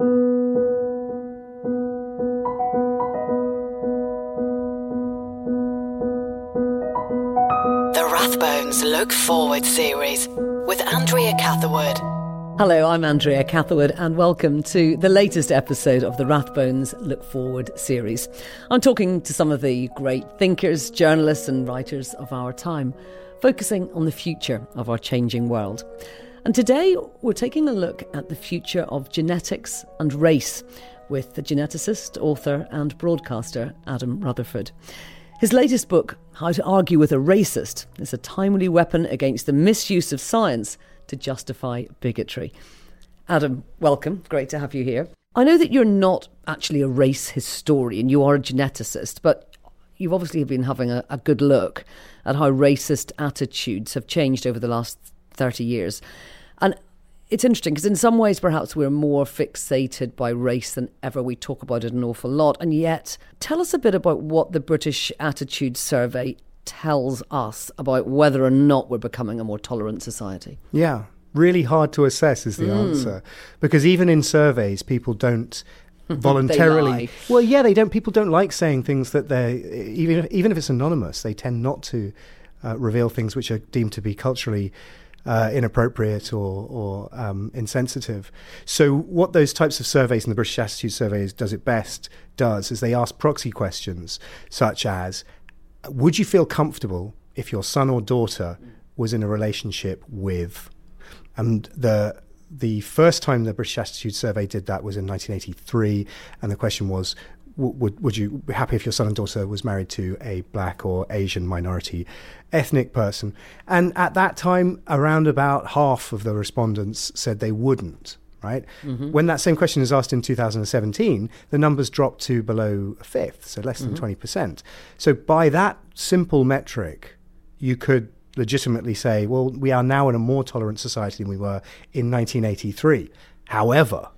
The Rathbones Look Forward series with Andrea Catherwood. Hello, I'm Andrea Catherwood, and welcome to the latest episode of the Rathbones Look Forward series. I'm talking to some of the great thinkers, journalists, and writers of our time, focusing on the future of our changing world. And today we're taking a look at the future of genetics and race with the geneticist, author, and broadcaster Adam Rutherford. His latest book, How to Argue with a Racist, is a timely weapon against the misuse of science to justify bigotry. Adam, welcome. Great to have you here. I know that you're not actually a race historian, you are a geneticist, but you've obviously been having a, a good look at how racist attitudes have changed over the last 30 years. And it's interesting because in some ways perhaps we're more fixated by race than ever we talk about it an awful lot and yet tell us a bit about what the british attitude survey tells us about whether or not we're becoming a more tolerant society Yeah, really hard to assess is the answer because even in surveys, people don't voluntarily. well, yeah, they don't. People don't like saying things that they even if, even if it's anonymous, they tend not to uh, reveal things which are deemed to be culturally. Uh, inappropriate or, or um, insensitive. So, what those types of surveys and the British Attitude Surveys does it best does is they ask proxy questions such as Would you feel comfortable if your son or daughter was in a relationship with and the the first time the British Attitude Survey did that was in 1983, and the question was, would would you be happy if your son and daughter was married to a black or Asian minority ethnic person? And at that time, around about half of the respondents said they wouldn't. Right. Mm-hmm. When that same question is asked in 2017, the numbers dropped to below a fifth, so less than mm-hmm. 20%. So by that simple metric, you could legitimately say, well, we are now in a more tolerant society than we were in 1983. However,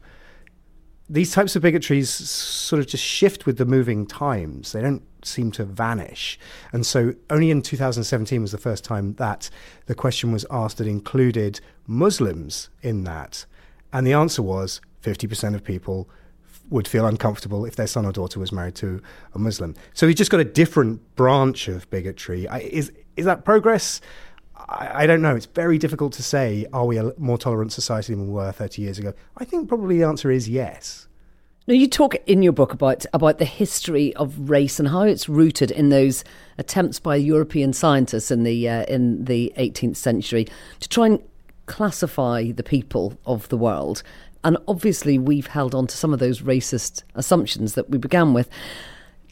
these types of bigotries sort of just shift with the moving times. They don't seem to vanish. And so only in 2017 was the first time that the question was asked that included Muslims in that. And the answer was 50% of people would feel uncomfortable if their son or daughter was married to a Muslim. So we've just got a different branch of bigotry. Is is that progress? I, I don't know. It's very difficult to say. Are we a more tolerant society than we were 30 years ago? I think probably the answer is yes. Now, you talk in your book about about the history of race and how it's rooted in those attempts by European scientists in the uh, in the 18th century to try and classify the people of the world. And obviously, we've held on to some of those racist assumptions that we began with.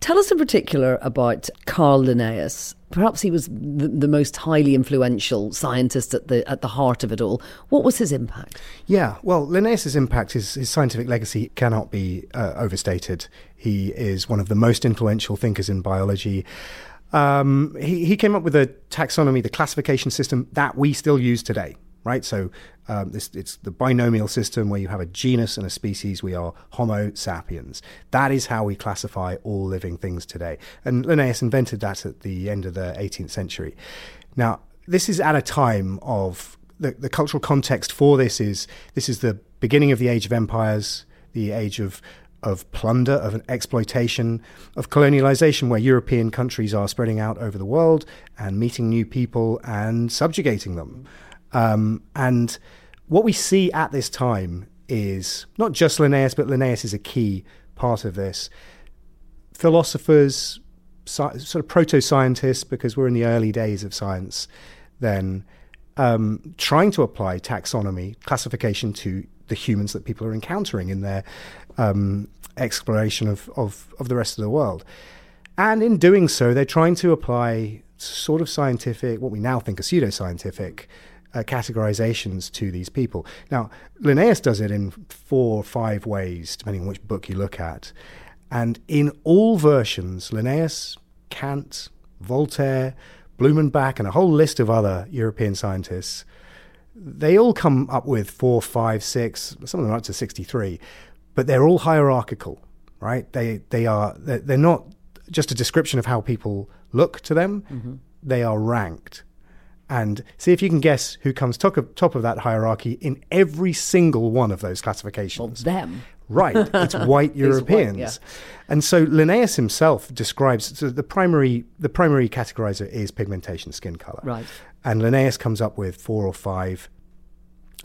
Tell us in particular about Carl Linnaeus. Perhaps he was the, the most highly influential scientist at the at the heart of it all. What was his impact? Yeah, well, Linnaeus's impact, his, his scientific legacy cannot be uh, overstated. He is one of the most influential thinkers in biology. Um, he, he came up with a taxonomy, the classification system that we still use today, right? So um, this, it's the binomial system where you have a genus and a species. We are Homo sapiens. That is how we classify all living things today. And Linnaeus invented that at the end of the 18th century. Now, this is at a time of the, the cultural context for this is this is the beginning of the age of empires, the age of of plunder, of exploitation, of colonialization, where European countries are spreading out over the world and meeting new people and subjugating them. Um, and what we see at this time is not just Linnaeus, but Linnaeus is a key part of this. Philosophers, sci- sort of proto scientists, because we're in the early days of science, then um, trying to apply taxonomy, classification to the humans that people are encountering in their um, exploration of, of, of the rest of the world. And in doing so, they're trying to apply sort of scientific, what we now think are pseudoscientific uh, categorizations to these people. Now, Linnaeus does it in four or five ways, depending on which book you look at. And in all versions, Linnaeus, Kant, Voltaire, Blumenbach, and a whole list of other European scientists, they all come up with four, five, six, some of them up to 63, but they're all hierarchical, right? They, they are, they're, they're not just a description of how people look to them, they are ranked. And see if you can guess who comes top of, top of that hierarchy in every single one of those classifications. Well, them. Right, it's white Europeans. White, yeah. And so Linnaeus himself describes so the primary the primary categorizer is pigmentation, skin color. Right. And Linnaeus comes up with four or five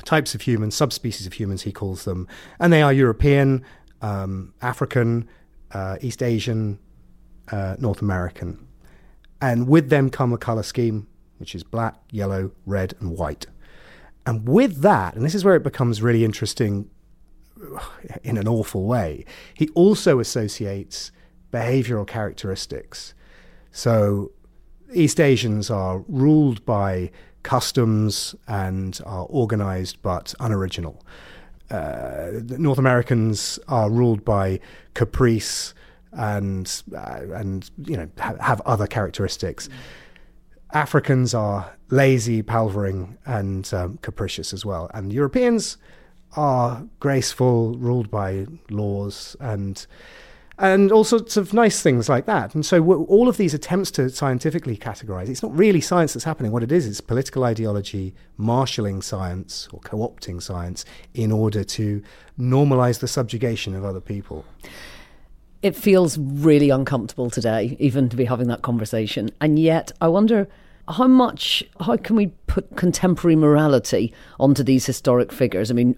types of humans, subspecies of humans, he calls them, and they are European, um, African, uh, East Asian, uh, North American. And with them come a color scheme, which is black, yellow, red, and white. And with that, and this is where it becomes really interesting in an awful way, he also associates behavioral characteristics. So East Asians are ruled by customs and are organized but unoriginal. Uh, North Americans are ruled by caprice and uh, and you know ha- have other characteristics. Mm. Africans are lazy, palvering, and um, capricious as well, and Europeans are graceful, ruled by laws and and all sorts of nice things like that. And so, all of these attempts to scientifically categorize, it's not really science that's happening. What it is, is political ideology marshalling science or co opting science in order to normalize the subjugation of other people. It feels really uncomfortable today, even to be having that conversation. And yet, I wonder how much, how can we put contemporary morality onto these historic figures? I mean,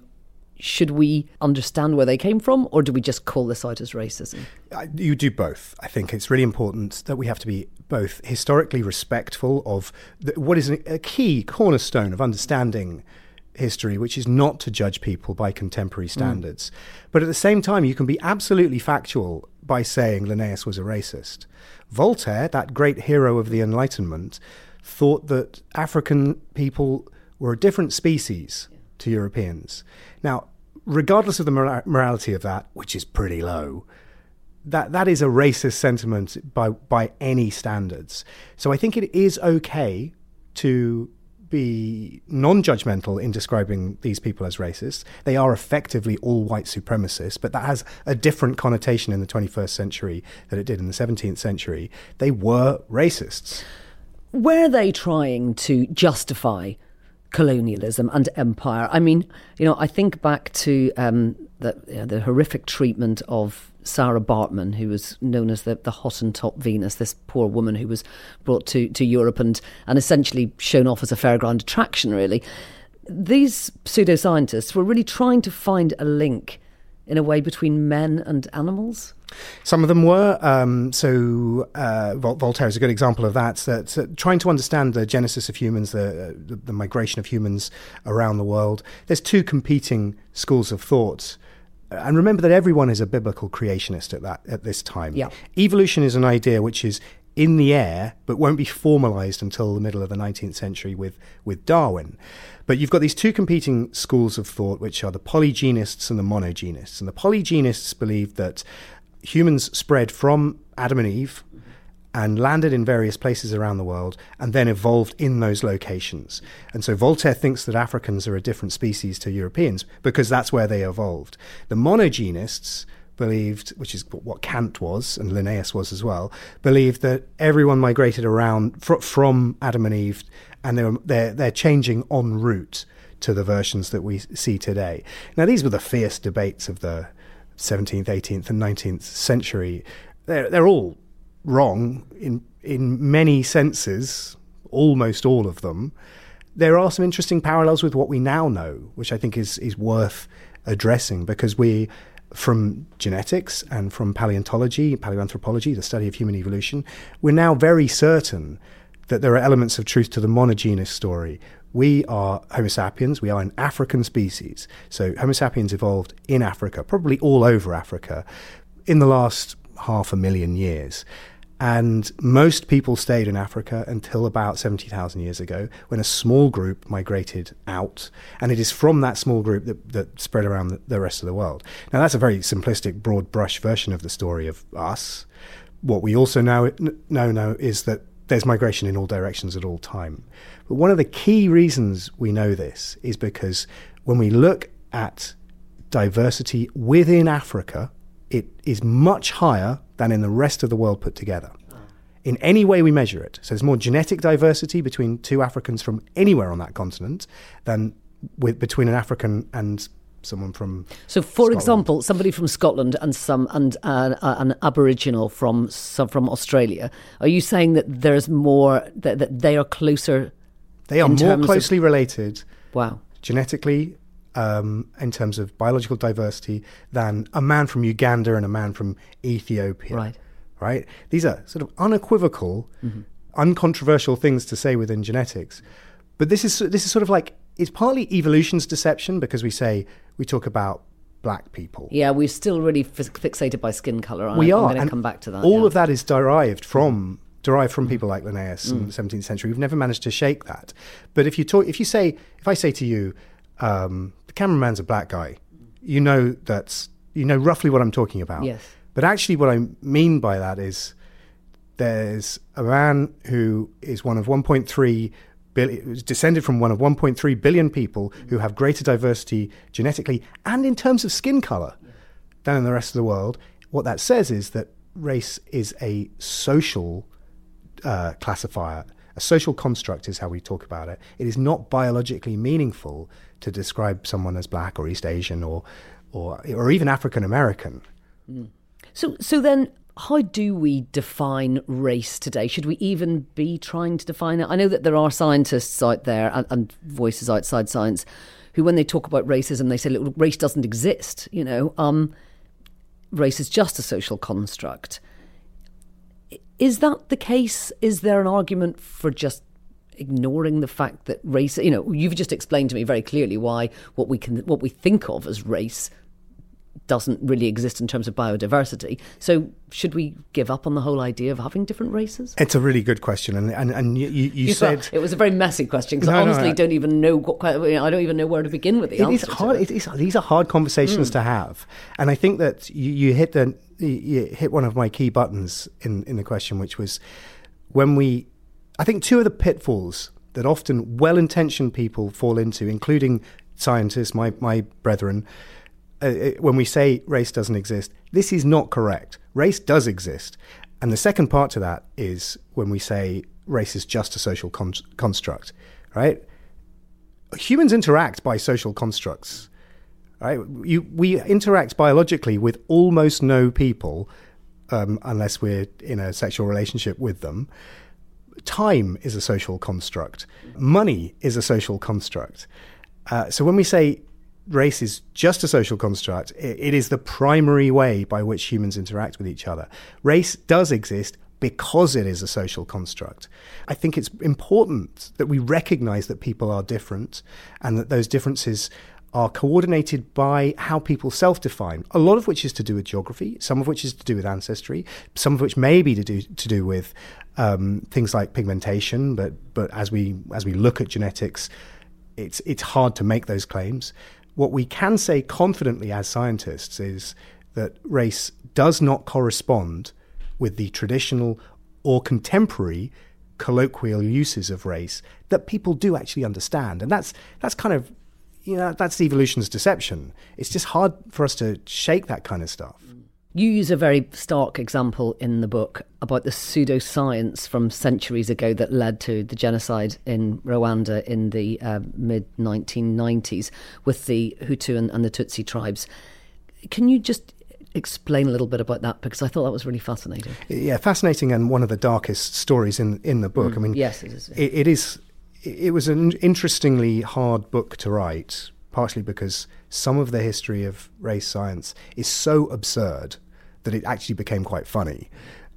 should we understand where they came from, or do we just call this out as racism? You do both. I think it's really important that we have to be both historically respectful of the, what is a key cornerstone of understanding history, which is not to judge people by contemporary mm. standards. Mm. But at the same time, you can be absolutely factual by saying Linnaeus was a racist. Voltaire, that great hero of the Enlightenment, thought that African people were a different species to Europeans. Now, regardless of the morality of that, which is pretty low, that that is a racist sentiment by by any standards. So I think it is okay to be non-judgmental in describing these people as racist. They are effectively all white supremacists, but that has a different connotation in the 21st century than it did in the 17th century. They were racists. Were they trying to justify colonialism and empire. I mean, you know, I think back to um, the, you know, the horrific treatment of Sarah Baartman, who was known as the, the Hottentot Venus, this poor woman who was brought to, to Europe and, and essentially shown off as a fairground attraction, really. These pseudoscientists were really trying to find a link in a way between men and animals. Some of them were. Um, so uh, Vol- Voltaire is a good example of that. That uh, trying to understand the genesis of humans, the, the, the migration of humans around the world. There's two competing schools of thought. And remember that everyone is a biblical creationist at that at this time. Yeah. Evolution is an idea which is in the air, but won't be formalized until the middle of the 19th century with, with Darwin. But you've got these two competing schools of thought, which are the polygenists and the monogenists. And the polygenists believe that humans spread from Adam and Eve and landed in various places around the world and then evolved in those locations. And so Voltaire thinks that Africans are a different species to Europeans because that's where they evolved. The monogenists believed, which is what Kant was and Linnaeus was as well, believed that everyone migrated around fr- from Adam and Eve and they're, they're, they're changing en route to the versions that we see today. Now, these were the fierce debates of the 17th, 18th, and 19th century, they're, they're all wrong in, in many senses, almost all of them. There are some interesting parallels with what we now know, which I think is, is worth addressing because we, from genetics and from paleontology, paleoanthropology, the study of human evolution, we're now very certain that there are elements of truth to the monogenist story, we are Homo sapiens, we are an African species. So Homo sapiens evolved in Africa, probably all over Africa, in the last half a million years. And most people stayed in Africa until about 70,000 years ago when a small group migrated out. And it is from that small group that, that spread around the, rest of the world. Now, that's a very simplistic, broad brush version of the story of us. What we also now know, know is that there's migration in all directions at all time. But one of the key reasons we know this is because when we look at diversity within Africa, it is much higher than in the rest of the world put together. in any way we measure it. So there's more genetic diversity between two Africans from anywhere on that continent than with between an African and someone from. So, for Scotland. example, somebody from Scotland and some and uh, uh, an Aboriginal from some from Australia. Are you saying that there's more that, that they are closer? They are more terms of- closely related Wow. genetically um, in terms of biological diversity than a man from Uganda and a man from Ethiopia. Right. Right? These are sort of unequivocal, uncontroversial things to say within genetics. But this is this is sort of like it's partly evolution's deception because we say we talk about black people. Yeah, we're still really fixated by skin color. we I'm are. going to come back to that. All yeah. of that is derived from derived from people like Linnaeus in the 17th century. We've never managed to shake that. But if you talk, if you say, if I say to you, um, the cameraman's a black guy, you know that's you know roughly what I'm talking about. Yes. But actually, what I mean by that is there's a man who is one of 1.3 billion, descended from one of 1.3 billion people who have greater diversity genetically and in terms of skin color than in the rest of the world. What that says is that race is a social uh, classifier. A social construct is how we talk about it. It is not biologically meaningful to describe someone as black or East Asian or or or even African American. So, so then, how do we define race today? Should we even be trying to define it? I know that there are scientists out there and, and voices outside science who, when they talk about racism, they say, "Look, race doesn't exist." You know, um, race is just a social construct. Is that the case? Is there an argument for just ignoring the fact that race? You know, you've just explained to me very clearly why what we can, what we think of as race, doesn't really exist in terms of biodiversity. So, should we give up on the whole idea of having different races? It's a really good question, and and, and you, you, you said it was a very messy question because No, I honestly no. don't even know. What, I don't even know where to begin with the it is answer. to hard. it. It is, these are hard conversations mm. to have, and I think that you, you hit the you- you hit one of my key buttons in in the question, which was when we. I think two of the pitfalls that often well-intentioned people fall into, including scientists, my my brethren, uh, uh, when we say race doesn't exist, this is not correct. Race does exist, and the second part to that is when we say race is just a social con- construct, right? humans interact by social constructs right? You, we interact biologically with almost no people um, unless we're in a sexual relationship with them. Time is a social construct. Money is a social construct. Uh, so when we say race is just a social construct it, is the primary way by which humans interact with each other race does exist because it is a social construct. I think it's important that we recognize that people are different and that those differences are coordinated by how people self define, a lot of which is to do with geography, some of which is to do with ancestry, some of which may be to do, to do with um, things like pigmentation, but, but as, we, as we look at genetics, it's, it's hard to make those claims. What we can say confidently as scientists is that race does not correspond with the traditional or contemporary colloquial uses of race that people do actually understand. And that's that's kind of you know that's evolution's deception. It's just hard for us to shake that kind of stuff. You use a very stark example in the book about the pseudoscience from centuries ago that led to the genocide in Rwanda in the uh, mid 1990s with the Hutu and, and the Tutsi tribes. Can you just explain a little bit about that? Because I thought that was really fascinating. Yeah, fascinating and one of the darkest stories in in the book. I mean, yes, it is. it, it is. It was an interestingly hard book to write, partially because some of the history of race science is so absurd that it actually became quite funny,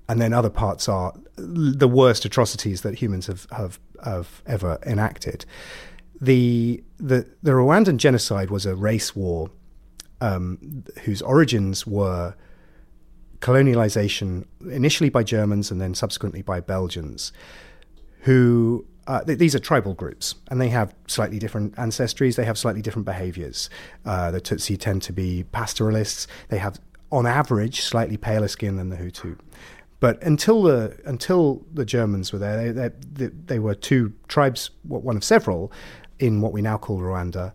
and then other parts are the worst atrocities that humans have have, have ever enacted. The the the Rwandan genocide was a race war um, whose origins were colonialization, initially by Germans and then subsequently by Belgians, who uh, th- these are tribal groups and they have slightly different ancestries, they have slightly different behaviors. Uh, the Tutsi tend to be pastoralists, they have, on average, slightly paler skin than the Hutu. But until the until the Germans were there, they, they, they were two tribes, one of several, in what we now call Rwanda,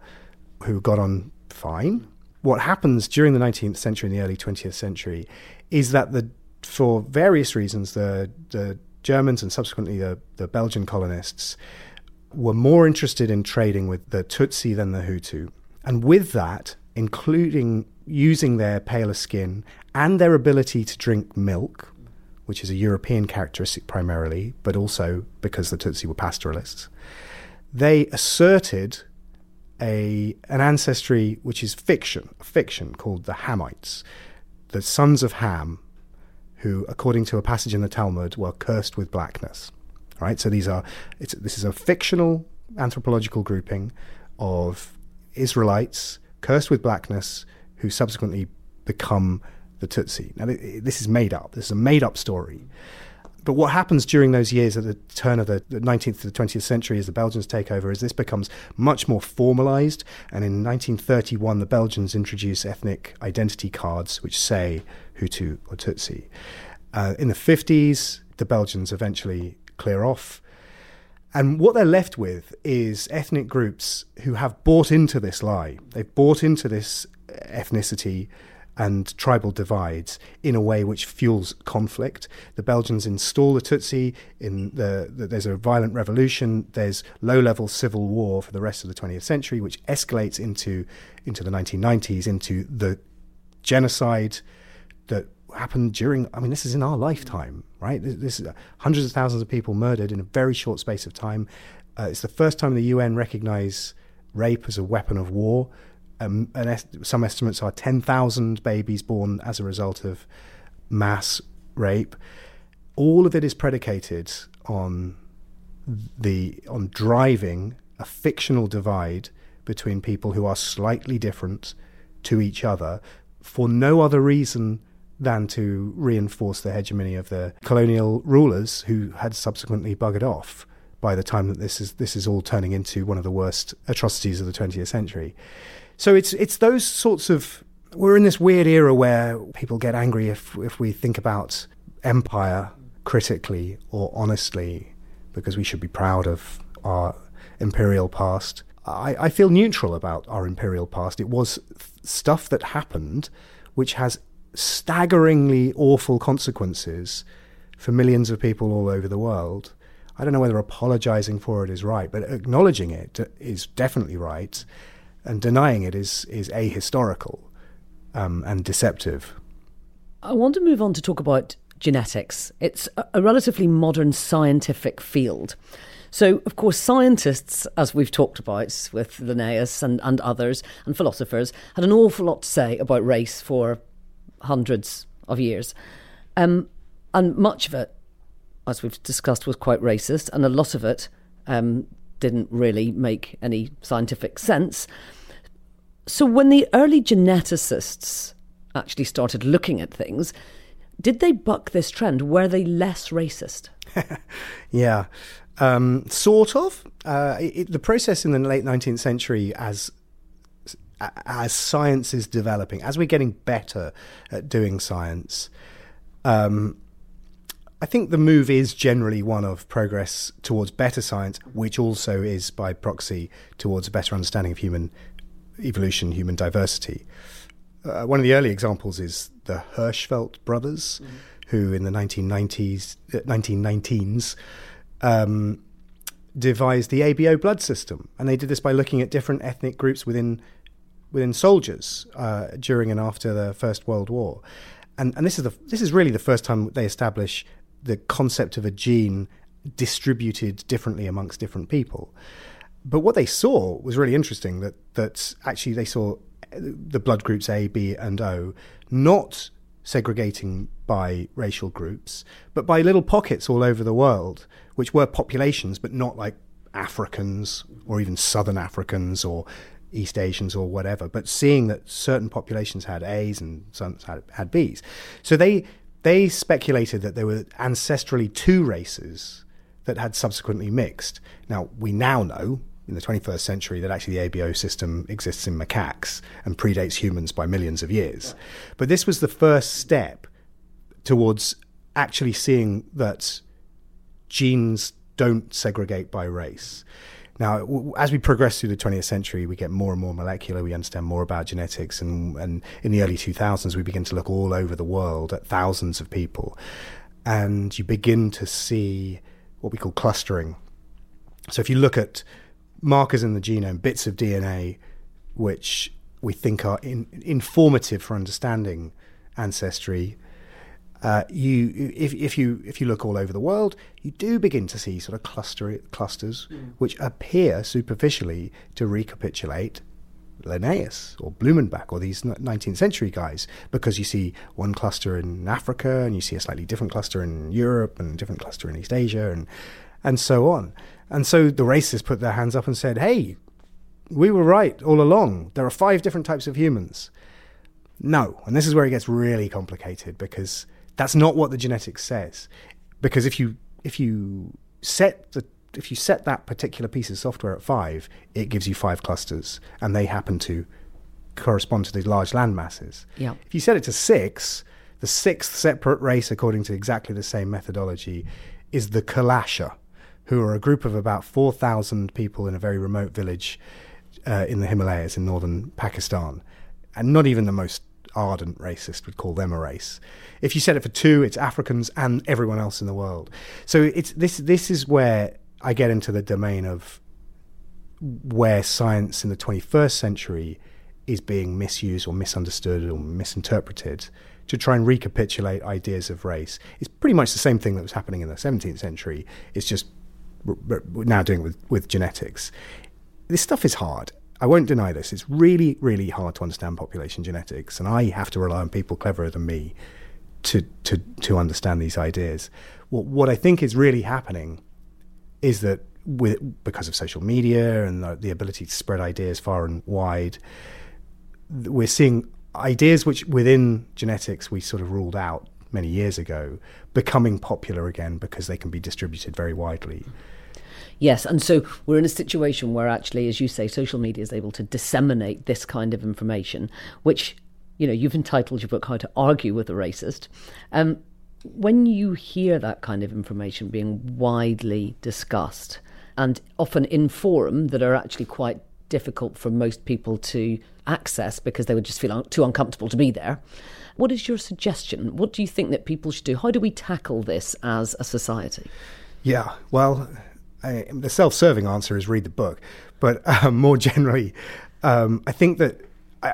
who got on fine. What happens during the 19th century and the early 20th century is that the for various reasons the the Germans and subsequently the, the Belgian colonists were more interested in trading with the Tutsi than the Hutu. And with that, including using their paler skin and their ability to drink milk, which is a European characteristic primarily, but also because the Tutsi were pastoralists, they asserted a an ancestry which is fiction, a fiction called the Hamites, the sons of Ham, who, according to a passage in the Talmud, were cursed with blackness. Right. So these are this is a fictional anthropological grouping of Israelites cursed with blackness who subsequently become the Tutsi. Now this is made up. This is a made up story. But what happens during those years at the turn of the 19th to the 20th century as the Belgians take over is this becomes much more formalized. And in 1931, the Belgians introduce ethnic identity cards which say Hutu or Tutsi. Uh, in the 50s, the Belgians eventually clear off. And what they're left with is ethnic groups who have bought into this lie. They've bought into this ethnicity and tribal divides in a way which fuels conflict. The Belgians install the Tutsi in the, the there's a violent revolution. There's low-level civil war for the rest of the 20th century, which escalates into into the 1990s into the genocide that happened during. I mean, this is in our lifetime, right? This, this is hundreds of thousands of people murdered in a very short space of time. Uh, it's the first time the UN recognize rape as a weapon of war um, est- some estimates are 10,000 babies born as a result of mass rape. All of it is predicated on the on driving a fictional divide between people who are slightly different to each other for no other reason than to reinforce the hegemony of the colonial rulers who had subsequently buggered off by the time that this is this is all turning into one of the worst atrocities of the 20th century. So it's it's those sorts of we're in this weird era where people get angry if if we think about empire critically or honestly because we should be proud of our imperial past. I, I feel neutral about our imperial past. It was stuff that happened which has staggeringly awful consequences for millions of people all over the world. I don't know whether apologizing for it is right, but acknowledging it is definitely right and denying it is is ahistorical um, and deceptive. I want to move on to talk about genetics. It's a, relatively modern scientific field. So, of course, scientists, as we've talked about with Linnaeus and, and others, and philosophers, had an awful lot to say about race for hundreds of years. Um, and much of it, as we've discussed, was quite racist, and a lot of it um, didn't really make any scientific sense. So, when the early geneticists actually started looking at things, did they buck this trend? Were they less racist? yeah, um, sort of. Uh, it, the process in the late 19th century, as as science is developing, as we're getting better at doing science, um, I think the move is generally one of progress towards better science, which also is by proxy towards a better understanding of human evolution, human diversity. Uh, one of the early examples is the Hirszfeld brothers, mm-hmm. who in the 1990s, uh, 1919s um, devised the ABO blood system, and they did this by looking at different ethnic groups within within soldiers uh, during and after the First World War. And, and this is the this is really the first time they establish the concept of a gene distributed differently amongst different people. But what they saw was really interesting that that actually they saw the blood groups A, B, and O not segregating by racial groups, but by little pockets all over the world, which were populations, but not like Africans or even Southern Africans or East Asians or whatever, but seeing that certain populations had A's and some had, had B's. So they they speculated that there were ancestrally two races that had subsequently mixed. Now, we now know in the 21st century that actually the ABO system exists in macaques and predates humans by millions of years. But this was the first step towards actually seeing that genes don't segregate by race. Now, as we progress through the 20th century, we get more and more molecular. We understand more about genetics, and, and in the early 2000s, we begin to look all over the world at thousands of people. and you begin to see what we call clustering. So if you look at markers in the genome, bits of DNA, which we think are in, informative for understanding ancestry, uh, you if, if you if you look all over the world, you do begin to see sort of cluster clusters mm. which appear superficially to recapitulate Linnaeus or Blumenbach or these 19th century guys because you see one cluster in Africa and you see a slightly different cluster in Europe and a different cluster in East Asia and and so on. And so the racists put their hands up and said, "Hey, we were right all along. There are five different types of humans." No, and this is where it gets really complicated because that's not what the genetics says. Because if you if you set the if you set that particular piece of software at five, it gives you five clusters, and they happen to correspond to these large land masses. Yeah. If you set it to six, the sixth separate race, according to exactly the same methodology, is the Kalasha, who are a group of about 4,000 people in a very remote village uh, in the Himalayas in northern Pakistan. And not even the most ardent racist would call them a race. If you set it for two, it's Africans and everyone else in the world. So it's this. This is where I get into the domain of where science in the 21st century is being misused or misunderstood or misinterpreted to try and recapitulate ideas of race. It's pretty much the same thing that was happening in the 17th century. It's just we're now doing with, with genetics. This stuff is hard. I won't deny this. It's really, really hard to understand population genetics, and I have to rely on people cleverer than me to to to understand these ideas. What what I think is really happening is that with, because of social media and the, the ability to spread ideas far and wide, we're seeing ideas which within genetics we sort of ruled out many years ago becoming popular again because they can be distributed very widely. Yes, and so we're in a situation where actually, as you say, social media is able to disseminate this kind of information, which, you know, you've entitled your book How to Argue with a Racist. Um, when you hear that kind of information being widely discussed and often in forum that are actually quite difficult for most people to access because they would just feel too uncomfortable to be there. What is your suggestion? What do you think that people should do? How do we tackle this as a society? Yeah, well, I, the self serving answer is read the book. But um, more generally, um, I think that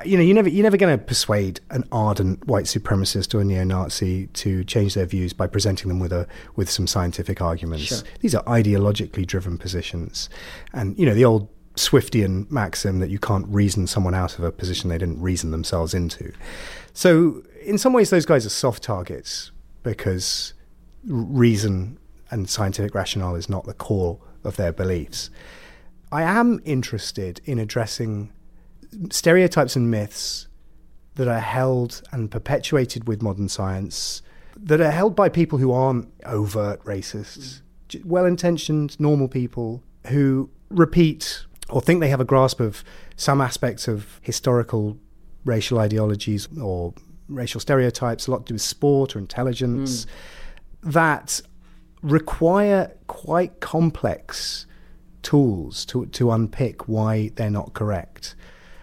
you know, you never, you're never going to persuade an ardent white supremacist or a neo-Nazi to change their views by presenting them with a with some scientific arguments. Sure. These are ideologically driven positions, and you know the old Swiftian maxim that you can't reason someone out of a position they didn't reason themselves into. So, in some ways, those guys are soft targets because reason and scientific rationale is not the core of their beliefs. I am interested in addressing stereotypes and myths that are held and perpetuated with modern science that are held by people who aren't overt racists, well intentioned, normal people who repeat or think they have a grasp of some aspects of historical racial ideologies or racial stereotypes, a lot to do with sport or intelligence, mm. that require quite complex tools to, to unpick why they're not correct.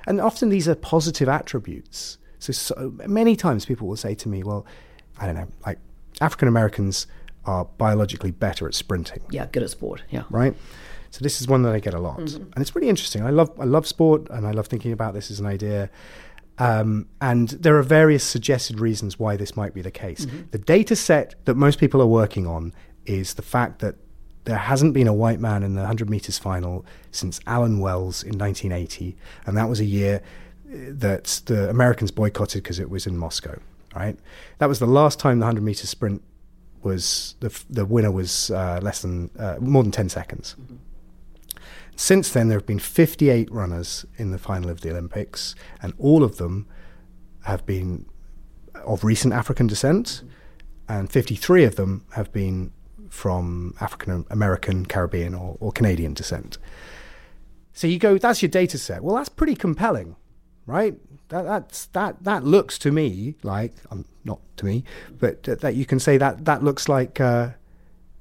And often these are positive attributes. So, so many times people will say to me, well, I don't know, like African Americans are biologically better at sprinting. Yeah, good at sport. Yeah. Right? So this is one that I get a lot. Mm-hmm. And it's really interesting. I love I love sport and I love thinking about this as an idea. Um, and there are various suggested reasons why this might be the case. Mm-hmm. The data set that most people are working on is the fact that there hasn't been a white man in the 100 meters final since Allan Wells in 1980, and that was a year uh, that the Americans boycotted because it was in Moscow. Right, that was the last time the 100 meter sprint was the the winner was uh, less than uh, more than 10 seconds. Mm-hmm. Since then, there have been 58 runners in the final of the Olympics, and all of them have been of recent African descent, and 53 of them have been from African American, Caribbean, or, or Canadian descent. So you go, that's your data set. Well, that's pretty compelling, right? That, that's, that, that looks to me like, um, not to me, but uh, that you can say that that looks like uh,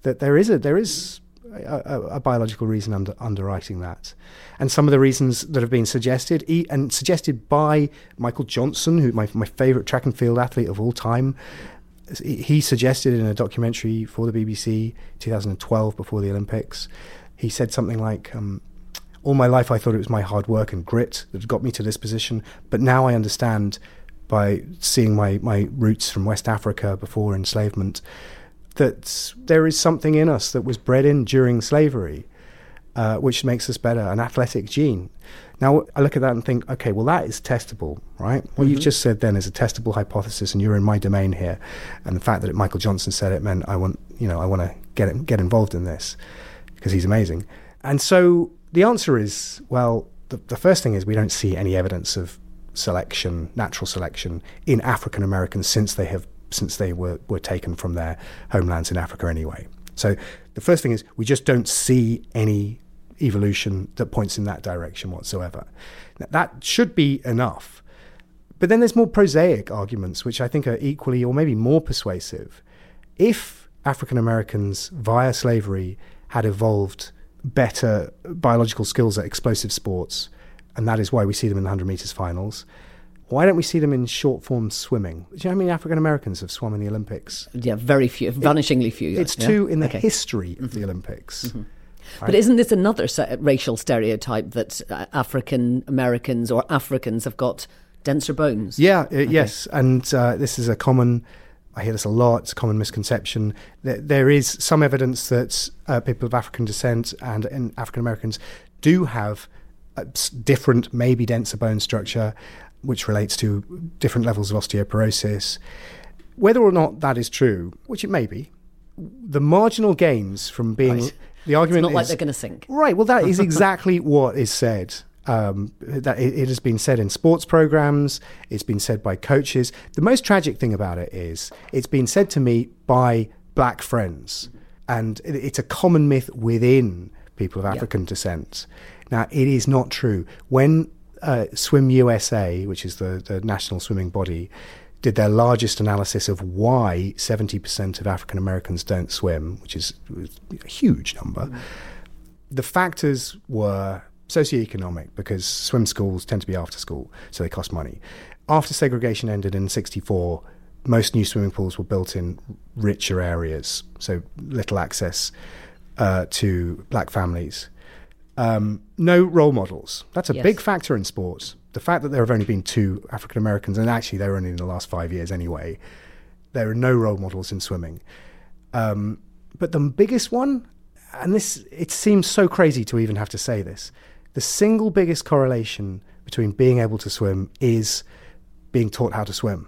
that there is a, there is a, a, biological reason under underwriting that. And some of the reasons that have been suggested, and suggested by Michael Johnson, who my, my favorite track and field athlete of all time, he suggested in a documentary for the BBC 2012 before the Olympics, he said something like, um, All my life I thought it was my hard work and grit that got me to this position, but now I understand by seeing my, my roots from West Africa before enslavement that there is something in us that was bred in during slavery, uh, which makes us better, an athletic gene. Now, I look at that and think, okay, well, that is testable, right? What mm-hmm. you've just said then is a testable hypothesis, and you're in my domain here. And the fact that Michael Johnson said it meant I want, you know, I want to get get involved in this because he's amazing. And so the answer is, well, the, the first thing is we don't see any evidence of selection, natural selection in African Americans since they have since they were, were taken from their homelands in Africa anyway. So the first thing is we just don't see any evolution that points in that direction whatsoever. Now, that should be enough. But then there's more prosaic arguments, which I think are equally or maybe more persuasive. If African Americans via slavery had evolved better biological skills at explosive sports, and that is why we see them in the 100 meters finals, why don't we see them in short form swimming? Do you know how many African Americans have swum in the Olympics? Yeah, very few, vanishingly few. It's yeah. two in the okay. history of mm-hmm. the Olympics. Mm-hmm. Right? But isn't this another racial stereotype that uh, African Americans or Africans have got denser bones? Yeah, uh, okay. yes. And uh, this is a common, I hear this a lot, it's a common misconception. There, there is some evidence that uh, people of African descent and, and African Americans do have different, maybe denser bone structure which relates to different levels of osteoporosis. Whether or not that is true, which it may be, the marginal gains from being right. the argument it's not is, like they're going to sink. Right. Well, that is exactly what is said. Um, that it, it, has been said in sports programs. It's been said by coaches. The most tragic thing about it is it's been said to me by black friends, and it, it's a common myth within people of African yeah. descent. Now, it is not true. When uh, Swim USA, which is the, the national swimming body, did their largest analysis of why 70% of African Americans don't swim, which is a huge number. Mm. The factors were socioeconomic because swim schools tend to be after school, so they cost money. After segregation ended in 64, most new swimming pools were built in richer areas, so little access uh, to black families. Um, no role models. That's a yes. big factor in sports. The fact that there have only been two African Americans, and actually they were only in the last five years anyway, there are no role models in swimming. Um, but the biggest one, and this, it seems so crazy to even have to say this, the single biggest correlation between being able to swim is being taught how to swim.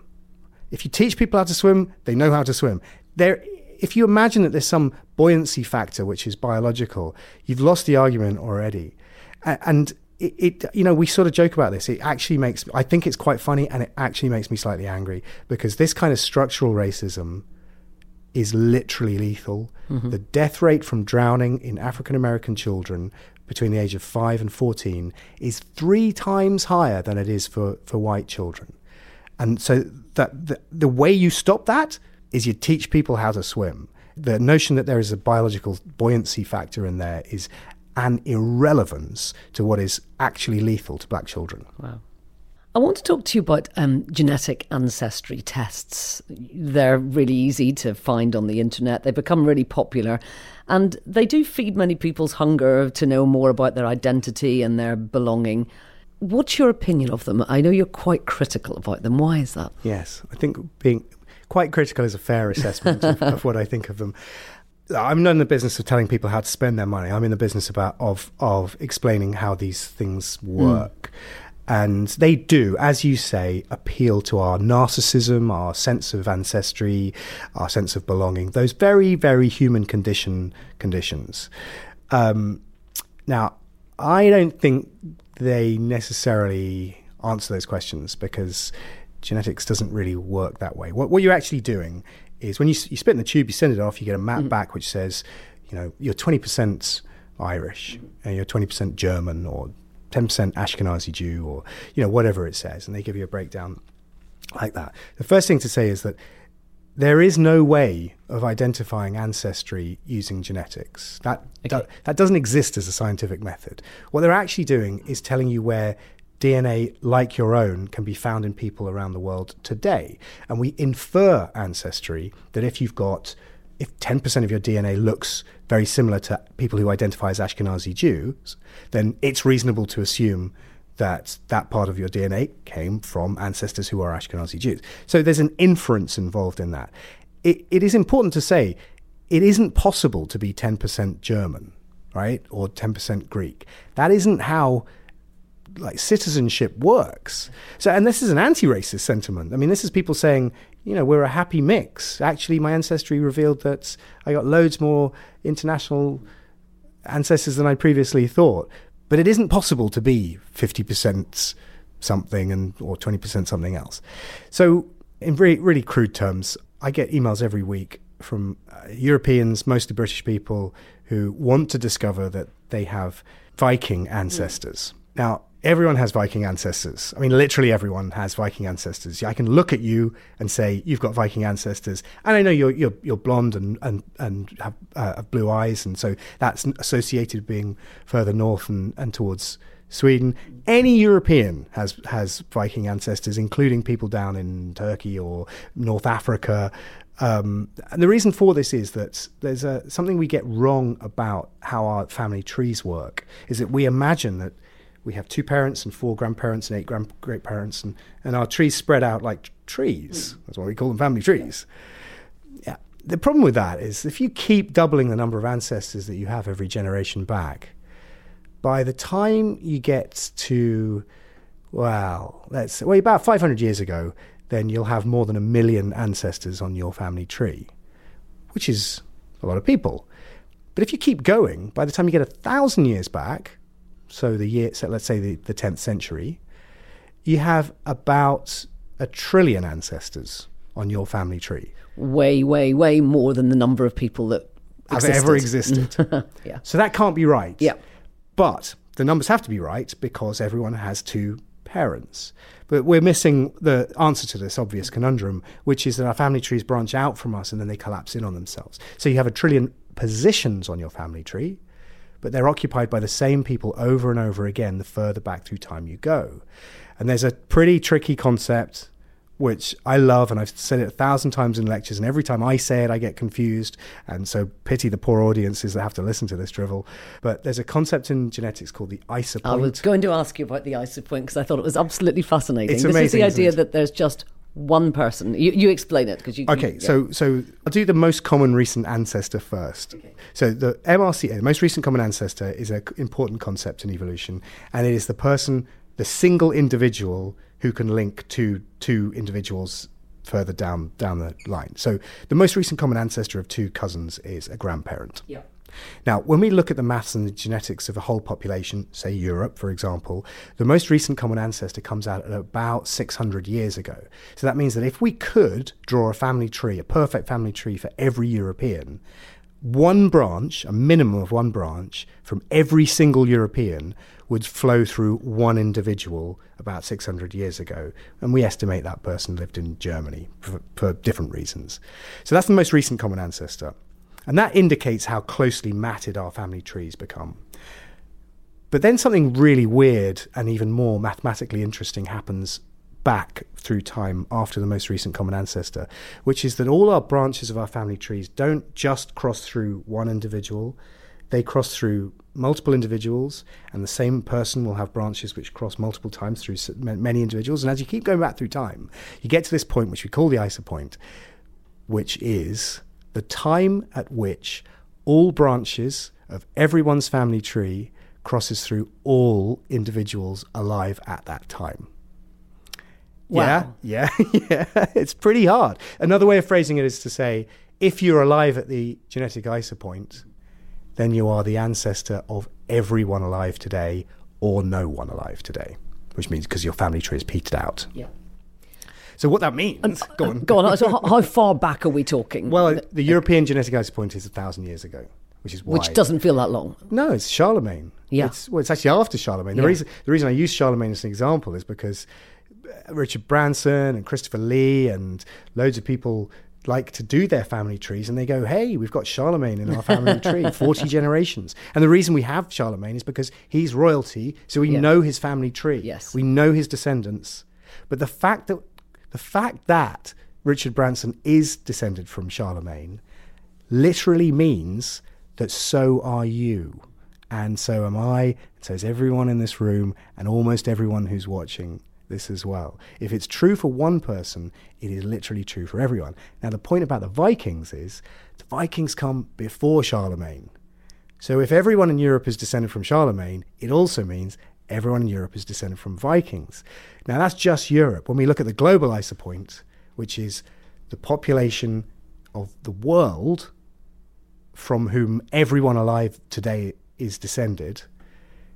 If you teach people how to swim, they know how to swim. There if you imagine that there's some buoyancy factor which is biological, you've lost the argument already. And it, it, you know, we sort of joke about this. It actually makes, I think it's quite funny and it actually makes me slightly angry because this kind of structural racism is literally lethal. Mm-hmm. The death rate from drowning in African American children between the age of 5 and 14 is three times higher than it is for, for white children. And so that the, the way you stop that is you teach people how to swim. The notion that there is a biological buoyancy factor in there is an irrelevance to what is actually lethal to black children. Wow. I want to talk to you about um, genetic ancestry tests. They're really easy to find on the internet. They've become really popular and they do feed many people's hunger to know more about their identity and their belonging. What's your opinion of them? I know you're quite critical about them. Why is that? Yes, I think being quite critical is a fair assessment of, of, what I think of them. I'm not in the business of telling people how to spend their money. I'm in the business about of of explaining how these things work. Mm. And they do, as you say, appeal to our narcissism, our sense of ancestry, our sense of belonging, those very, very human condition conditions. Um, now, I don't think they necessarily answer those questions because genetics doesn't really work that way. What, what you're actually doing is when you, you spit in the tube, you send it off, you get a map mm-hmm. back which says, you know, you're 20% Irish and you're 20% German or 10% Ashkenazi Jew or, you know, whatever it says. And they give you a breakdown like that. The first thing to say is that there is no way of identifying ancestry using genetics. That, okay. that, that doesn't exist as a scientific method. What they're actually doing is telling you where DNA like your own can be found in people around the world today. And we infer ancestry that if you've got if 10% of your DNA looks very similar to people who identify as Ashkenazi Jews, then it's reasonable to assume that that part of your DNA came from ancestors who are Ashkenazi Jews. So there's an inference involved in that. It, it is important to say it isn't possible to be 10% German, right? Or 10% Greek. That isn't how like citizenship works. So, and this is an anti-racist sentiment. I mean, this is people saying, you know, we're a happy mix. Actually, my ancestry revealed that I got loads more international ancestors than I previously thought. But it isn't possible to be 50% something and or 20% something else. So, in really, really crude terms, I get emails every week from uh, Europeans, mostly British people, who want to discover that they have Viking ancestors. Mm. Now, everyone has Viking ancestors. I mean, literally everyone has Viking ancestors. I can look at you and say you've got Viking ancestors, and I know you're you're, you're blonde and and and have, uh, have blue eyes, and so that's associated with being further north and, and towards Sweden. Any European has has Viking ancestors, including people down in Turkey or North Africa. Um, and the reason for this is that there's a, something we get wrong about how our family trees work. Is that we imagine that we have two parents and four grandparents and eight grand- great parents, and, and our trees spread out like trees. Mm. That's why we call them family trees. Yeah. The problem with that is if you keep doubling the number of ancestors that you have every generation back, by the time you get to, well, let's well about 500 years ago, then you'll have more than a million ancestors on your family tree, which is a lot of people. But if you keep going, by the time you get a thousand years back, so the year, so let's say the, the 10th century, you have about a trillion ancestors on your family tree. Way, way, way more than the number of people that have existed. ever existed. yeah. So that can't be right. Yeah. But the numbers have to be right because everyone has two parents. But we're missing the answer to this obvious conundrum, which is that our family trees branch out from us and then they collapse in on themselves. So you have a trillion positions on your family tree, but they're occupied by the same people over and over again the further back through time you go. And there's a pretty tricky concept which I love, and I've said it a thousand times in lectures, and every time I say it, I get confused. And so, pity the poor audiences that have to listen to this drivel. But there's a concept in genetics called the isopoint. I was going to ask you about the isopoint because I thought it was absolutely fascinating. It's this amazing, is the idea that there's just one person. You, you explain it because you. Okay, you, yeah. so so I'll do the most common recent ancestor first. Okay. So the MRCA, the most recent common ancestor, is an important concept in evolution, and it is the person, the single individual who can link to two individuals further down down the line. So the most recent common ancestor of two cousins is a grandparent. Yeah. Now, when we look at the maths and the genetics of a whole population, say Europe, for example, the most recent common ancestor comes out at about 600 years ago. So that means that if we could draw a family tree, a perfect family tree for every European, one branch, a minimum of one branch from every single European would flow through one individual about 600 years ago. And we estimate that person lived in Germany for, for different reasons. So that's the most recent common ancestor. And that indicates how closely matted our family trees become. But then something really weird and even more mathematically interesting happens back through time after the most recent common ancestor, which is that all our branches of our family trees don't just cross through one individual, they cross through multiple individuals, and the same person will have branches which cross multiple times through many individuals. And as you keep going back through time, you get to this point which we call the isopoint, which is the time at which all branches of everyone's family tree crosses through all individuals alive at that time. Wow. Yeah, yeah, yeah. It's pretty hard. Another way of phrasing it is to say if you're alive at the genetic isopoint, then you are the ancestor of everyone alive today or no one alive today, which means because your family tree is petered out. Yeah. So what that means? Uh, go on. Go on. So how far back are we talking? Well, the European genetic isopoint is a thousand years ago, which is why. Which doesn't feel that long. No, it's Charlemagne. Yeah. It's, well, it's actually after Charlemagne. The Yeah. reason the reason I use Charlemagne as an example is because uh, Richard Branson and Christopher Lee and loads of people like to do their family trees and they go, hey, we've got Charlemagne in our family tree, 40 generations. And the reason we have Charlemagne is because he's royalty, so we Yeah. know his family tree. Yes. We know his descendants. But the fact that the fact that Richard Branson is descended from Charlemagne literally means that so are you. And so am I, and so is everyone in this room, and almost everyone who's watching this as well. If it's true for one person, it is literally true for everyone. Now, the point about the Vikings is the Vikings come before Charlemagne. So if everyone in Europe is descended from Charlemagne, it also means everyone in Europe is descended from Vikings. Now, that's just Europe. When we look at the global isopoint, which is the population of the world from whom everyone alive today is descended,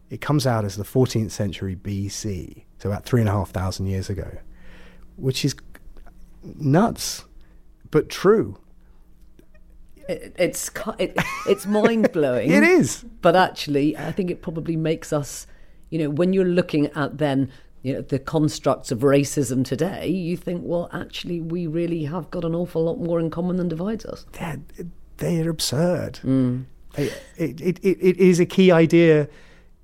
it comes out as the 14th century BC, so about three and a half thousand years ago, which is nuts, but true. It, it's it, it's mind blowing. It is. but actually, I think it probably makes us, you know, when you're looking at then, you know, the constructs of racism today, you think, well, actually, we really have got an awful lot more in common than divides us. they're, they're absurd. Mm. It, it, it, it is a key idea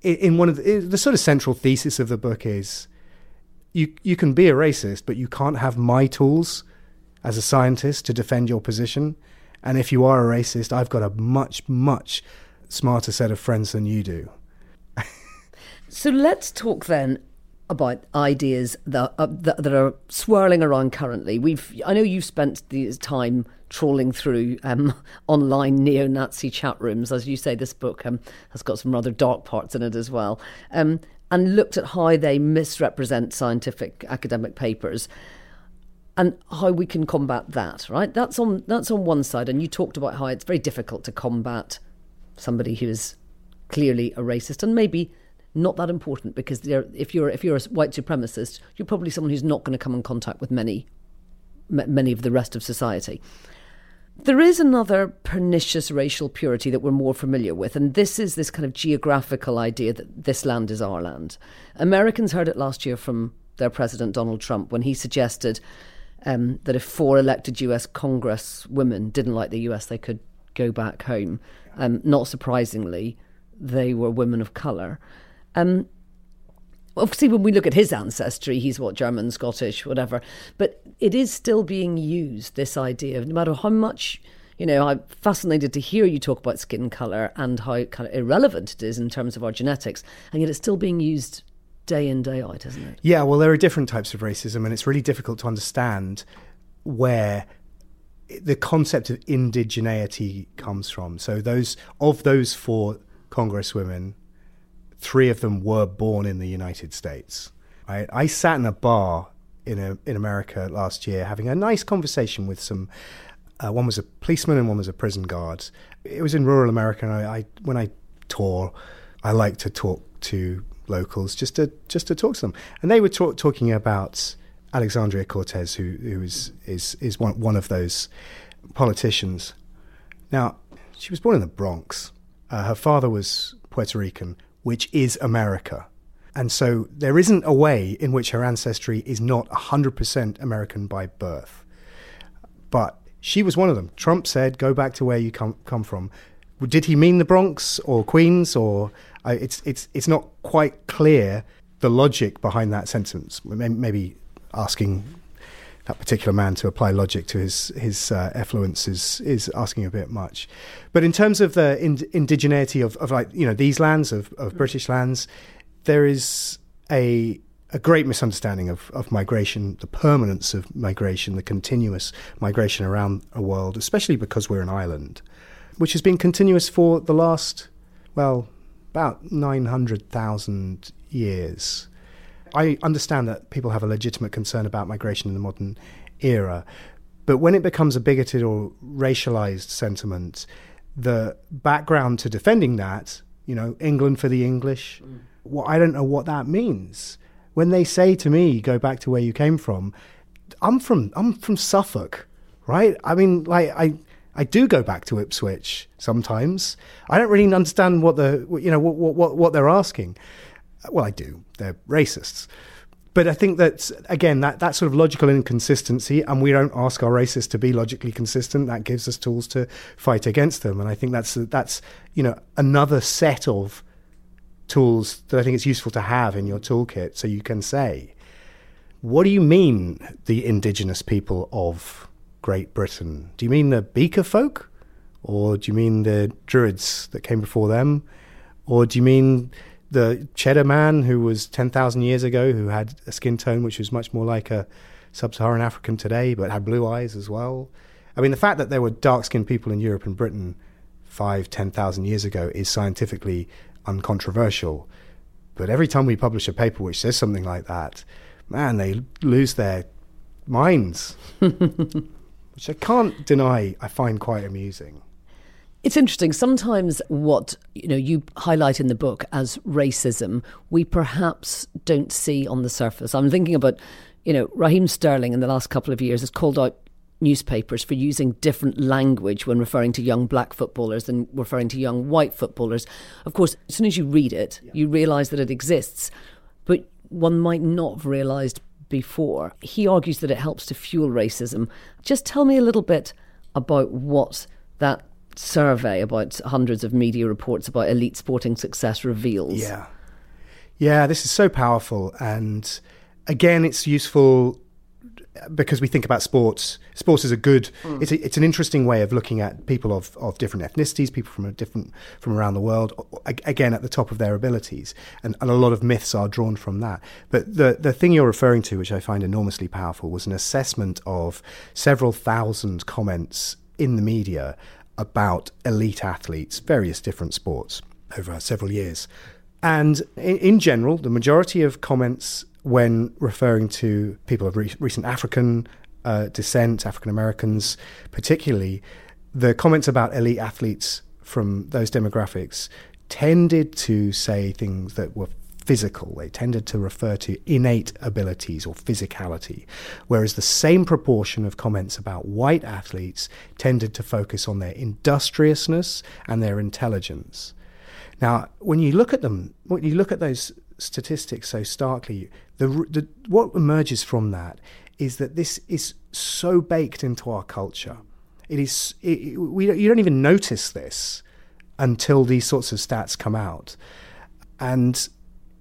in one of the, the sort of central thesis of the book is you, you can be a racist, but you can't have my tools as a scientist to defend your position. And if you are a racist, I've got a much, much smarter set of friends than you do. So let's talk then about ideas that, uh, that that are swirling around currently. We've I know you've spent the time trawling through um, online neo-Nazi chat rooms, as you say. This book um, has got some rather dark parts in it as well, um, and looked at how they misrepresent scientific academic papers and how we can combat that. Right, that's on that's on one side, and you talked about how it's very difficult to combat somebody who is clearly a racist and maybe not that important because if you're if you're a white supremacist, you're probably someone who's not going to come in contact with many many of the rest of society. There is another pernicious racial purity that we're more familiar with, and this is this kind of geographical idea that this land is our land. Americans heard it last year from their president, Donald Trump, when he suggested um, that if four elected US Congress women didn't like the US, they could go back home. Um, not surprisingly, they were women of colour. Um, obviously, when we look at his ancestry, he's what German, Scottish, whatever. But it is still being used. This idea of no matter how much, you know, I'm fascinated to hear you talk about skin color and how kind of irrelevant it is in terms of our genetics, and yet it's still being used day in day out, isn't it? Yeah, well, there are different types of racism, and it's really difficult to understand where the concept of indigeneity comes from. So, those of those four congresswomen, three of them were born in the United States. I, I sat in a bar in a, in America last year having a nice conversation with some. Uh, one was a policeman and one was a prison guard. It was in rural America, and I, I when I tour, I like to talk to locals just to just to talk to them, and they were talk, talking about Alexandria Cortez, who who is is is one one of those politicians. Now, she was born in the Bronx. Uh, her father was Puerto Rican, which is America. And so there isn't a way in which her ancestry is not 100% American by birth. But she was one of them. Trump said, go back to where you come, come from. Did he mean the Bronx or Queens? Or I it's, it's, it's not quite clear the logic behind that sentence. Maybe asking that particular man to apply logic to his his uh, effluence is is asking a bit much. But in terms of the ind- indigeneity of, of like you know these lands of, of British lands, there is a a great misunderstanding of, of migration, the permanence of migration, the continuous migration around a world, especially because we're an island, which has been continuous for the last well about nine hundred thousand years. I understand that people have a legitimate concern about migration in the modern era, but when it becomes a bigoted or racialized sentiment, the background to defending that, you know, England for the English, mm. well, I don't know what that means. When they say to me, "Go back to where you came from," I'm from I'm from Suffolk, right? I mean, like I. I do go back to Ipswich sometimes. I don't really understand what the you know what what what they're asking. Well, I do. They're racists. but I think that again that that sort of logical inconsistency, and we don't ask our racists to be logically consistent. That gives us tools to fight against them, and I think that's that's you know another set of tools that I think it's useful to have in your toolkit, so you can say, what do you mean the indigenous people of Great Britain? Do you mean the Beaker folk, or do you mean the Druids that came before them, or do you mean the Cheddar man who was 10,000 years ago, who had a skin tone which was much more like a sub Saharan African today, but had blue eyes as well. I mean, the fact that there were dark skinned people in Europe and Britain five, 10,000 years ago is scientifically uncontroversial. But every time we publish a paper which says something like that, man, they lose their minds, which I can't deny I find quite amusing. It's interesting. Sometimes what you know you highlight in the book as racism, we perhaps don't see on the surface. I'm thinking about, you know, Raheem Sterling in the last couple of years has called out newspapers for using different language when referring to young black footballers than referring to young white footballers. Of course, as soon as you read it, yeah. you realise that it exists, but one might not have realised before. He argues that it helps to fuel racism. Just tell me a little bit about what that survey about hundreds of media reports about elite sporting success reveals. Yeah. Yeah, this is so powerful. And again, it's useful because we think about sports. Sports is a good, mm. it's, a, it's an interesting way of looking at people of, of different ethnicities, people from a different, from around the world, again, at the top of their abilities. And, and a lot of myths are drawn from that. But the, the thing you're referring to, which I find enormously powerful, was an assessment of several thousand comments in the media about elite athletes, various different sports over several years. And in, in general, the majority of comments when referring to people of re- recent African uh, descent, African Americans particularly, the comments about elite athletes from those demographics tended to say things that were physical. They tended to refer to innate abilities or physicality, whereas the same proportion of comments about white athletes tended to focus on their industriousness and their intelligence. Now, when you look at them, when you look at those statistics so starkly, the, the, what emerges from that is that this is so baked into our culture. It is it, we you don't even notice this until these sorts of stats come out, and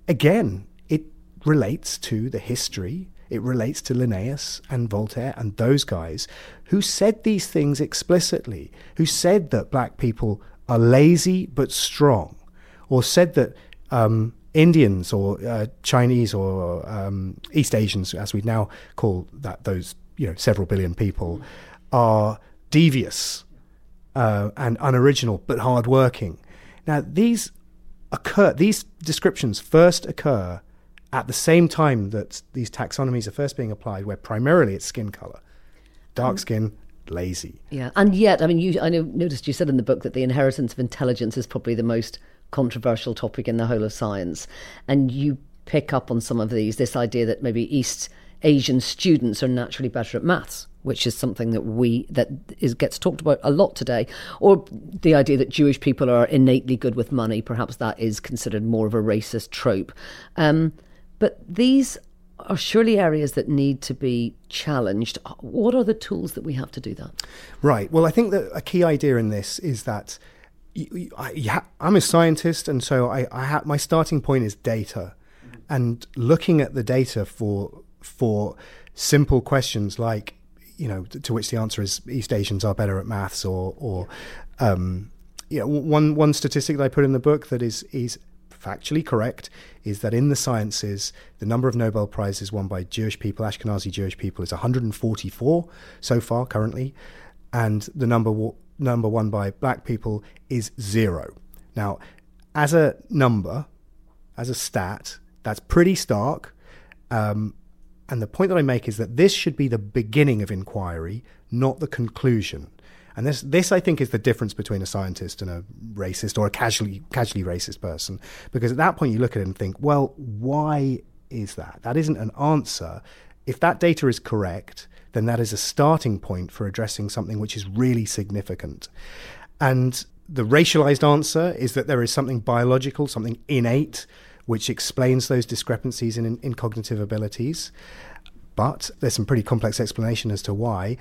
again, it relates to the history. It relates to Linnaeus and Voltaire and those guys who said these things explicitly, who said that black people are lazy but strong, or said that um, Indians or uh, Chinese or um, East Asians, as we now call that, those you know several billion people, are devious uh, and unoriginal but hardworking. Now these occur, these descriptions first occur at the same time that these taxonomies are first being applied, where primarily it's skin color, dark um, skin, lazy. Yeah, and yet, I mean, you, I know, noticed you said in the book that the inheritance of intelligence is probably the most controversial topic in the whole of science, and you pick up on some of these. This idea that maybe East Asian students are naturally better at maths, which is something that we that is gets talked about a lot today, or the idea that Jewish people are innately good with money. Perhaps that is considered more of a racist trope. Um, but these are surely areas that need to be challenged. What are the tools that we have to do that? Right. Well, I think that a key idea in this is that I, am a scientist, and so I, I ha- my starting point is data, and looking at the data for for simple questions like you know to which the answer is East Asians are better at maths or or um, you know one one statistic that I put in the book that is is factually correct is that in the sciences the number of Nobel prizes won by Jewish people Ashkenazi Jewish people is 144 so far currently and the number number won by black people is zero. Now as a number as a stat that's pretty stark um, and the point that I make is that this should be the beginning of inquiry, not the conclusion. And this, this I think, is the difference between a scientist and a racist or a casually, casually racist person. Because at that point, you look at it and think, well, why is that? That isn't an answer. If that data is correct, then that is a starting point for addressing something which is really significant. And the racialized answer is that there is something biological, something innate, which explains those discrepancies in, in cognitive abilities. But there's some pretty complex explanation as to why.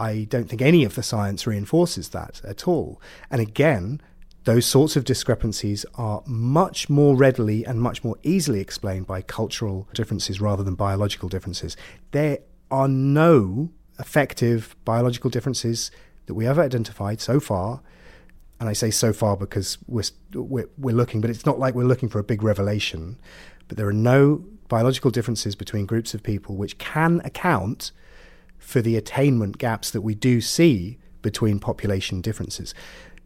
I don't think any of the science reinforces that at all. And again, those sorts of discrepancies are much more readily and much more easily explained by cultural differences rather than biological differences. There are no effective biological differences that we have identified so far. And I say so far because we're, we're, we're looking, but it's not like we're looking for a big revelation. But there are no biological differences between groups of people which can account for the attainment gaps that we do see between population differences.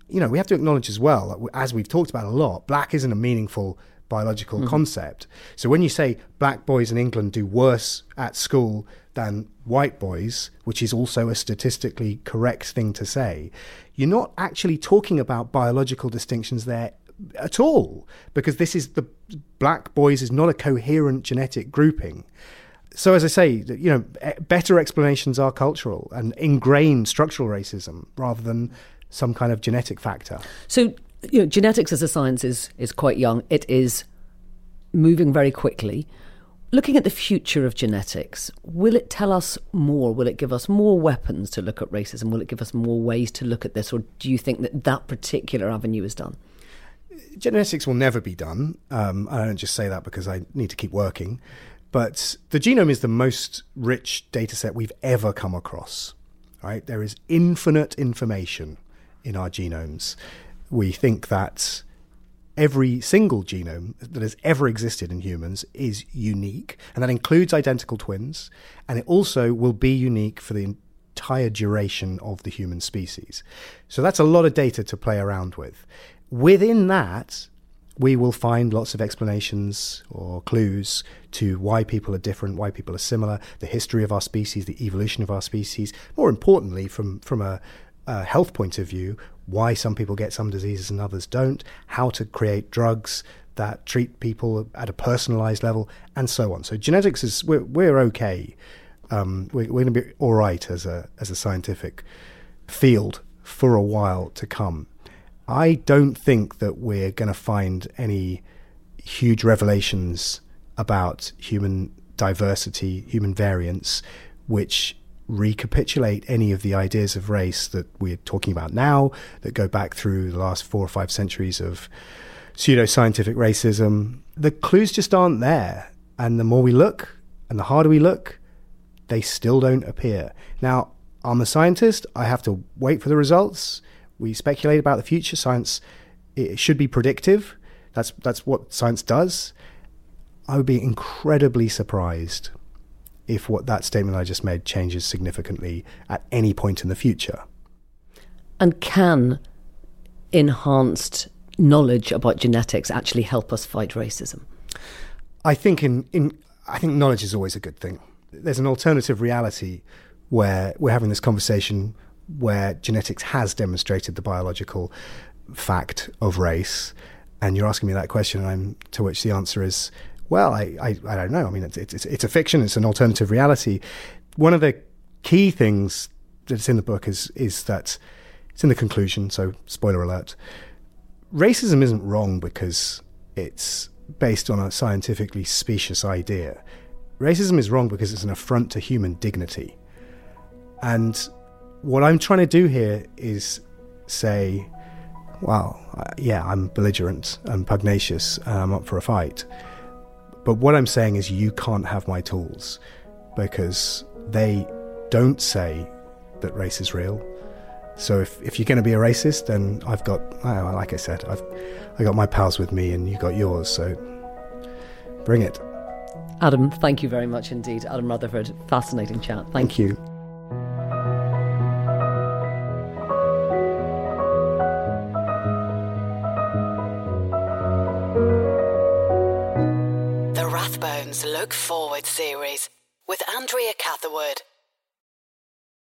You know, we have to acknowledge as well, as we've talked about a lot, black isn't a meaningful biological mm-hmm. concept. So when you say black boys in England do worse at school than white boys, which is also a statistically correct thing to say, you're not actually talking about biological distinctions there at all, because this is the black boys is not a coherent genetic grouping. So, as I say, you know, better explanations are cultural and ingrained structural racism rather than some kind of genetic factor. So, you know, genetics as a science is is quite young. It is moving very quickly. Looking at the future of genetics, will it tell us more? Will it give us more weapons to look at racism? Will it give us more ways to look at this? Or do you think that that particular avenue is done? Genetics will never be done. Um, I don't just say that because I need to keep working. But the genome is the most rich data set we've ever come across. Right? There is infinite information in our genomes. We think that every single genome that has ever existed in humans is unique, and that includes identical twins, and it also will be unique for the entire duration of the human species. So that's a lot of data to play around with. Within that, we will find lots of explanations or clues to why people are different, why people are similar, the history of our species, the evolution of our species. More importantly, from, from a, health point of view, why some people get some diseases and others don't, how to create drugs that treat people at a personalized level, and so on. So genetics is we're, we're okay. Um, we're, we're going to be all right as a as a scientific field for a while to come. I don't think that we're going to find any huge revelations about human diversity, human variance, which recapitulate any of the ideas of race that we're talking about now, that go back through the last four or five centuries of pseudoscientific racism. The clues just aren't there. And the more we look and the harder we look, they still don't appear. Now, I'm a scientist. I have to wait for the results. We speculate about the future. Science it should be predictive. That's that's what science does. I would be incredibly surprised if what that statement I just made changes significantly at any point in the future. And can enhanced knowledge about genetics actually help us fight racism? I think in, in I think knowledge is always a good thing. There's an alternative reality where we're having this conversation where genetics has demonstrated the biological fact of race, and you're asking me that question, and I'm to which the answer is well, I, I, I don't know. I mean, it's, it's, it's a fiction, it's an alternative reality. One of the key things that's in the book is, is that it's in the conclusion, so spoiler alert. Racism isn't wrong because it's based on a scientifically specious idea. Racism is wrong because it's an affront to human dignity. And what I'm trying to do here is say, well, uh, yeah, I'm belligerent and pugnacious and I'm up for a fight. But what I'm saying is, you can't have my tools because they don't say that race is real. So if, if you're going to be a racist, then I've got, like I said, I've I got my pals with me, and you got yours. So bring it. Adam, thank you very much indeed. Adam Rutherford, fascinating chat. Thank, thank you. you. Look Forward series with Andrea Catherwood.